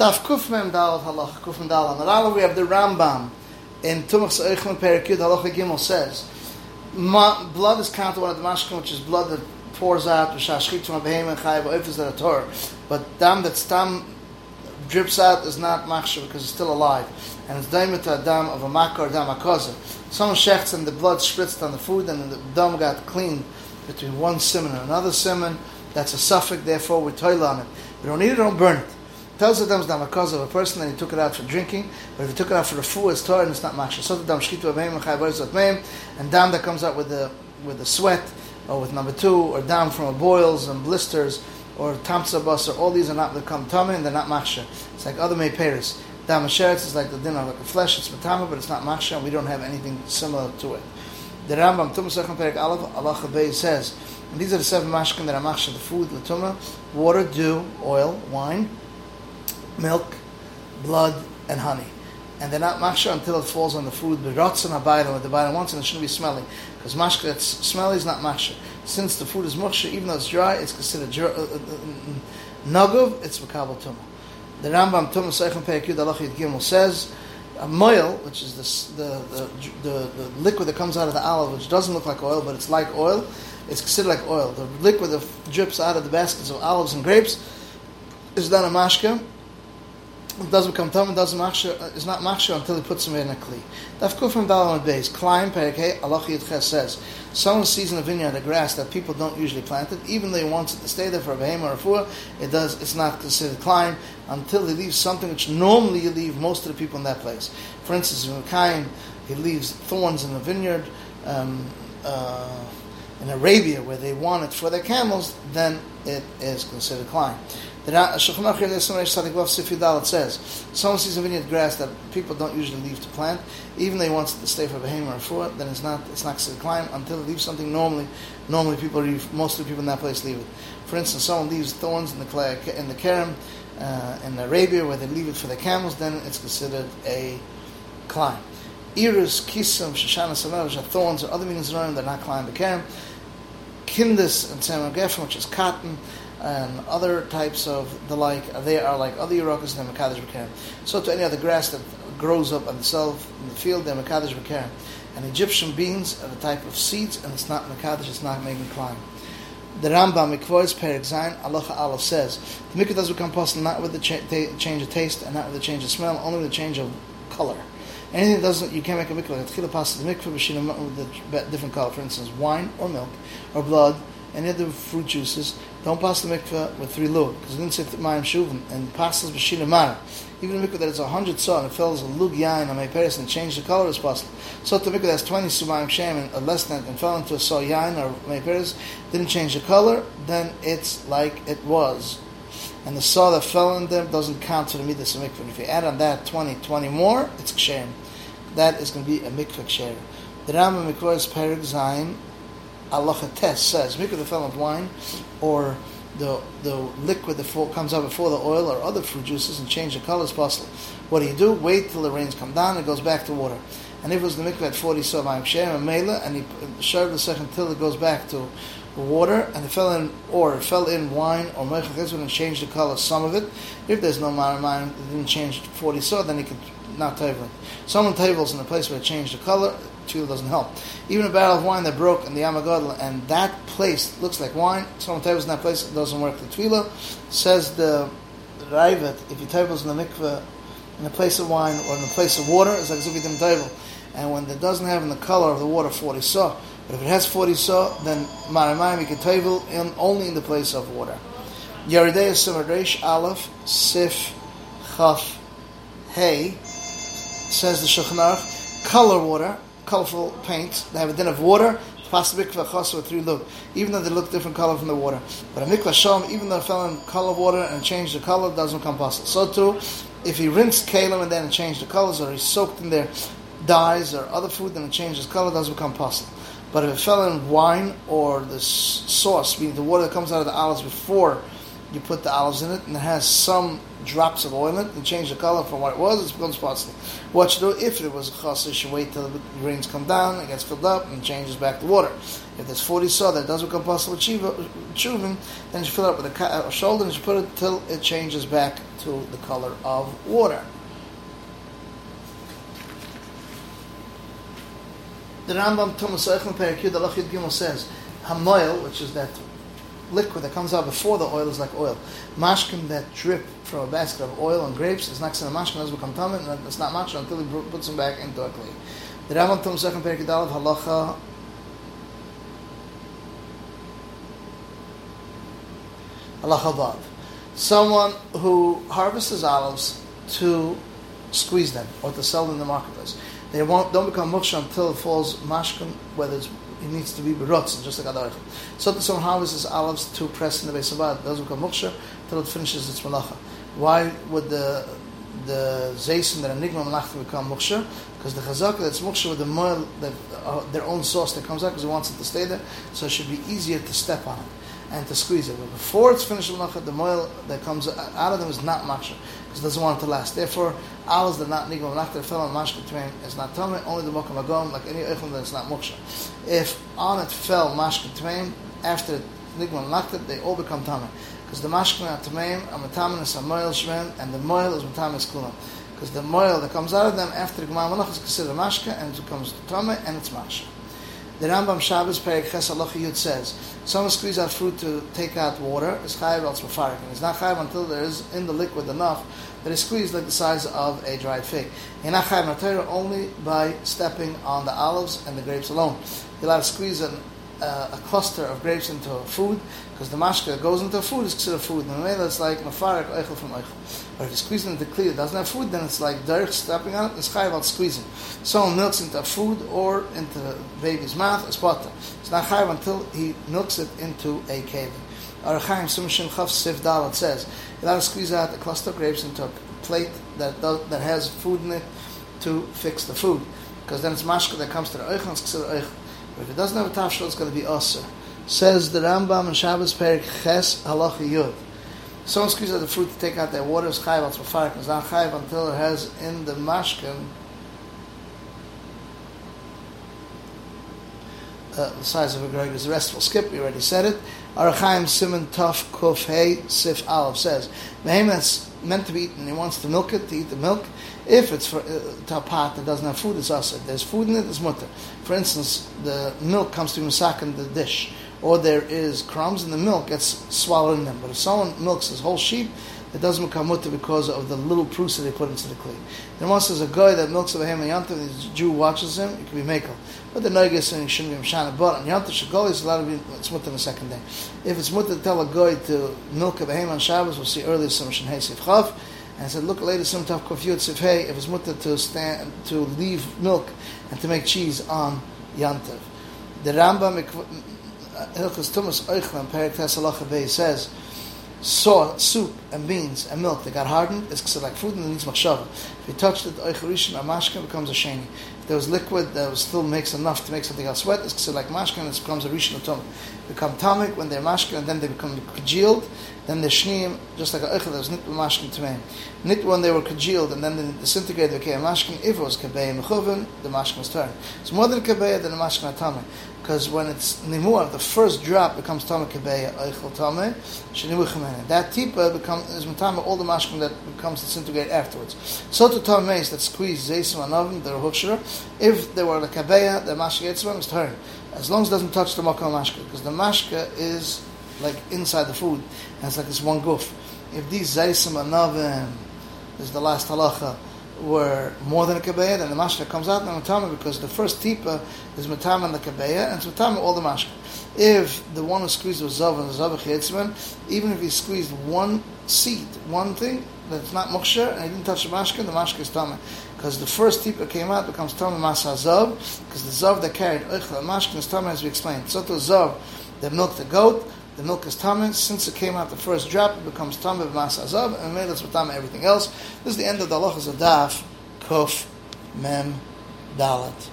Daf Kufmem Dal Halach Kufmem Dal. On the Aleph we have the Rambam in Tumach Eichman Perik Yud Halach Gimel says blood is counted one of the mashkim, which is blood that pours out v'shashchit from a behemoth chayav oifes that Torah. But dam that stam drips out is not machshav because it's still alive, and it's daimet dam of a makar dam akoza. Someone shechts and the blood spritzed on the food, and the dam got clean between one simon and another simon. That's a suffix. Therefore, we toil on it. We don't eat it. Don't burn it tells the dam is not because of a person and he took it out for drinking, but if he took it out for the food, it's Torah and it's not mashal. So the dam avayim and dam that comes out with the with the sweat or with number two or dam from boils and blisters or tamsa or all these are not become tummy and they're not machsha. It's like other meiperis. Dam sheretz is like the dinner like a flesh. It's matama, but it's not machsha, and we don't have anything similar to it. The Rambam Tumah Perik Aleph Allah says. And these are the seven mashkin that are machsha, the food, latuma, water, dew, oil, wine, milk, blood, and honey. And they're not mashka until it falls on the food. But rotzen abayla, what the bayla wants, and it shouldn't be smelling. Because mashka that's smelly is not mashka. Since the food is muksha, even though it's dry, it's considered dry, uh, uh, uh, it's makabel tumah. The Rambam Tumah Seichem Peikid Alachid Gimel says, a moil, which is the, the, the, the, liquid that comes out of the olive, which doesn't look like oil, but it's like oil, it's considered like oil. The liquid that drips out of the baskets of olives and grapes is done a mashka, it doesn't become tam, doesn't machsha, is not machsha until he puts him in a kli. Daf from Dalam base. Climb Perikei Allah Yitches says, someone sees in a vineyard a grass that people don't usually plant it, even though he wants it to stay there for a behem or a fur, it does. It's not considered climb until he leaves something which normally you leave most of the people in that place. For instance, in Kain, he leaves thorns in the vineyard. Um, uh, in Arabia, where they want it for their camels, then it is considered climb. The Aruch says, someone sees a vineyard grass that people don't usually leave to plant, even wants it to stay for behemoth or for it, then it's not it's not considered climb until it leaves something normally. Normally, people leave, most of the people in that place leave it. For instance, someone leaves thorns in the in the kerem uh, in Arabia where they leave it for the camels, then it's considered a climb. Iris, kisam, shoshana, samel, thorns or other meanings of they're not climb the kerem. Kindis and samagefim, which is cotton and other types of the like, they are like other Yerokas and Mekadesh B'Kerem. So to any other grass that grows up on the self in the field, they're Mekadesh B'Kerem. And Egyptian beans are the type of seeds, and it's not Mekadesh, it's not making climb. The Rambam Mikvois Perik Zain Allah Aleph says the mikvah does become possible not with the cha- change of taste and not with the change of smell, only with the change of color. Anything that doesn't, you can't make a mikvah. Like the mikvah with a different color. For instance, wine or milk or blood any other fruit juices, don't pass the mikveh with three lug, because it didn't say mayim shuvim, and passes b'shina mara. Even a mikveh that is a hundred saw and it fills a lug yain on my paris and change the color is possible. So the mikveh that's twenty sumayim shem and uh, less than and fell into a saw yain or my paris didn't change the color, then it's like it was. And the saw that fell in them doesn't count to the midas of mikveh. If you add on that 20, 20 more, it's kshem. That is going to be a mikveh kshem. The Rambam is perik zayin Allah test says, mikvah the film of wine, or the the liquid that comes out before the oil or other fruit juices and change the color is possible. What do you do? Wait till the rains come down and it goes back to water. And if it was the mikvah at 40 samayim shem and mela, and he shoved the second till it goes back to water, and it fell in, or it fell in wine or mechach and changed the color, some of it. If there's no maramine, it didn't change 40 saw, then he could not table it. Someone tables in a place where it changed the color, tefillah doesn't help. Even a bottle of wine that broke in the Yamagadla and that place looks like wine, someone tables in that place, it doesn't work. The tefillah says the Raivat, if you tables in the mikveh in a place of wine or in a place of water, it's like if table. And when it doesn't have in the color of the water 40 saw, but if it has 40 saw, then Maramayim table in, only in the place of water. Yeridei Simaresh Aleph Sif Chaf Hey says the Shulchan color water colorful paint. They have a din of water. Mikvah chas with three look, even though they look different color from the water. But a mikvah shom, even though it fell in color water and changed the color, doesn't come possible. So too, if he rinsed kalim and then it changed the colors, or he soaked in their dyes or other food and it changed changes color, doesn't become possible. But if it fell in wine or the sauce, meaning the water that comes out of the olives before you put the olives in it, and it has some drops of oil in it, and change the color from what it was, it becomes parsley. What you do, if it was a chassid, you wait till the grains come down, it gets filled up, and changes back to water. If there's 40 saw that doesn't become with chuvin, then you fill it up with a, shoulder, and you put it till it changes back to the color of water. The Rambam Thomas Perikid Alachid Gimel says, Hamoil, which is that liquid that comes out before the oil is like oil. Mashkim that drip from a basket of oil and grapes is not to mashkim, doesn't become tamid, and it's not mashkim until he puts them back into a clay. The Rambam Tom Second Perikid of Halacha Halacha Vav. Someone who harvests olives to squeeze them or to sell them in the marketplace. They won't, don't become muksha until it falls mashkim, whether it's it needs to be berotz, just like adar. So the someone harvests olives to press in the base of it doesn't become muksha until it finishes its malacha. Why would the the zaysim that enigma malachta become muksha? Because the chazaka that's muksha with the moil, that, uh, their own sauce that comes out because it wants it to stay there, so it should be easier to step on it and to squeeze it. But before it's finished malacha, the moil that comes out of them is not maksha because it doesn't want it to last. Therefore, olives that not nigma malachta fell on mashka tmeim is not tummy. Only the mokam agom, like any eichel that's not muksha. If on it fell mashka tmeim after nigma malachta, they all become tummy. Because the mashka tmeim are matamin is a moil shven, and the moil is matamin is kulam. Because the moil that comes out of them after the gemara is considered mashka, and it becomes tummy, and it's mashka. The Rambam Shabbos Perek Ches Yud says, someone squeeze out fruit to take out water, is chayiv else mafarik. And it's not chayiv until there is in the liquid enough that is squeezed like the size of a dried fig. You're not chayiv only by stepping on the olives and the grapes alone. You're allowed to squeeze an, uh, a cluster of grapes into food, because the mashka that goes into food is considered food. And the it's like mafarik oichel from oichel. But if you squeeze into clear, it doesn't have food, then it's like derech stepping on it, it's chayiv out squeezing. Someone milks into food or into the baby's mouth, it's butter. It's not chayiv until he milks it into a cave. Orach Chaim Sumshin Chav Sif Dalat says, you to squeeze out a cluster of grapes into a plate that does, that has food in it to fix the food. Because then it's mashka that comes to the oichel, it's considered oichel. If it doesn't have a tafshel, it's going to be osir. Says the Rambam in Shabbos Perik Ches Halacha Yud. Someone squeezes out the fruit to take out that water is chayiv al tzvafarik. It's not chayiv until it has in the mashkin uh, the size of a greg is the rest will skip. We already said it. Orach Chaim Simon Tuf Kuf Hey Sif Aleph says that's meant to be eaten. He wants to milk it to eat the milk. If it's for uh, to a pot that doesn't have food, it's us. If there's food in it, it's mutter. For instance, the milk comes to masak in the dish or there is crumbs in the milk, gets swallowed in them. But if someone milks his whole sheep, it doesn't become mutter because of the little proofs that they put into the kli. Then once there's a guy that milks of a ham and the Jew watches him, it can be makel. But the noigis saying shouldn't be mshana. But on yantav shagol is allowed to be it's mutter the second day. If it's mutter to tell a guy to milk of a ham on Shabbos, we'll see earlier some shen sif chav. And I said, look later some tav kofiyot sif hey. If it's mutter to stand to leave milk and to make cheese on yantav. The Rambam uh, Hilchas Tumas Oichlan, Perik Tesalacha says, saw soup and beans and milk that got hardened, it's like food and it needs machshava. If you touch it, oicharishin mashka becomes a sheni. If there was liquid that was still makes enough to make something else wet, it's like mashka and it becomes a rishon atom. Become tamik when they're mashka and then they become congealed. Then the shneim, just like a oichel, there's nit mashkin to Nit when they were congealed and then they disintegrated became mashkin. If it was kabei mechuvin, the mashkin was turned. It's more than kabei than a mashkin tamik because when it's nimur, the first drop becomes tama kebeya eichel tama shenimu That tipa becomes is matama all the mashkim that becomes disintegrated afterwards. So to tama that squeeze zeisim anavim the rehushra. If they were the kebeya, the mashka yitzman is turned. As long as it doesn't touch the makam mashka, because the mashka is like inside the food, and it's like this one goof. If these zeisim anavim is the last halacha were more than a kabeya, then the mashka comes out the matama because the first tipa is matama and the kabeya, and it's matama all the mashka. If the one who squeezed was zav and the zav chetzman, even if he squeezed one seed, one thing that's not moksher, and he didn't touch the mashka, the mashka is tama. Because the first tipa came out becomes tama masa zav, because the zav that carried oichla mashka is tama as we explained. So to zav that milked the goat, the milk is tamid. Since it came out the first drop, it becomes tamid masazav, and made us with everything else. This is the end of the halachas of daf, kuf, mem, dalat.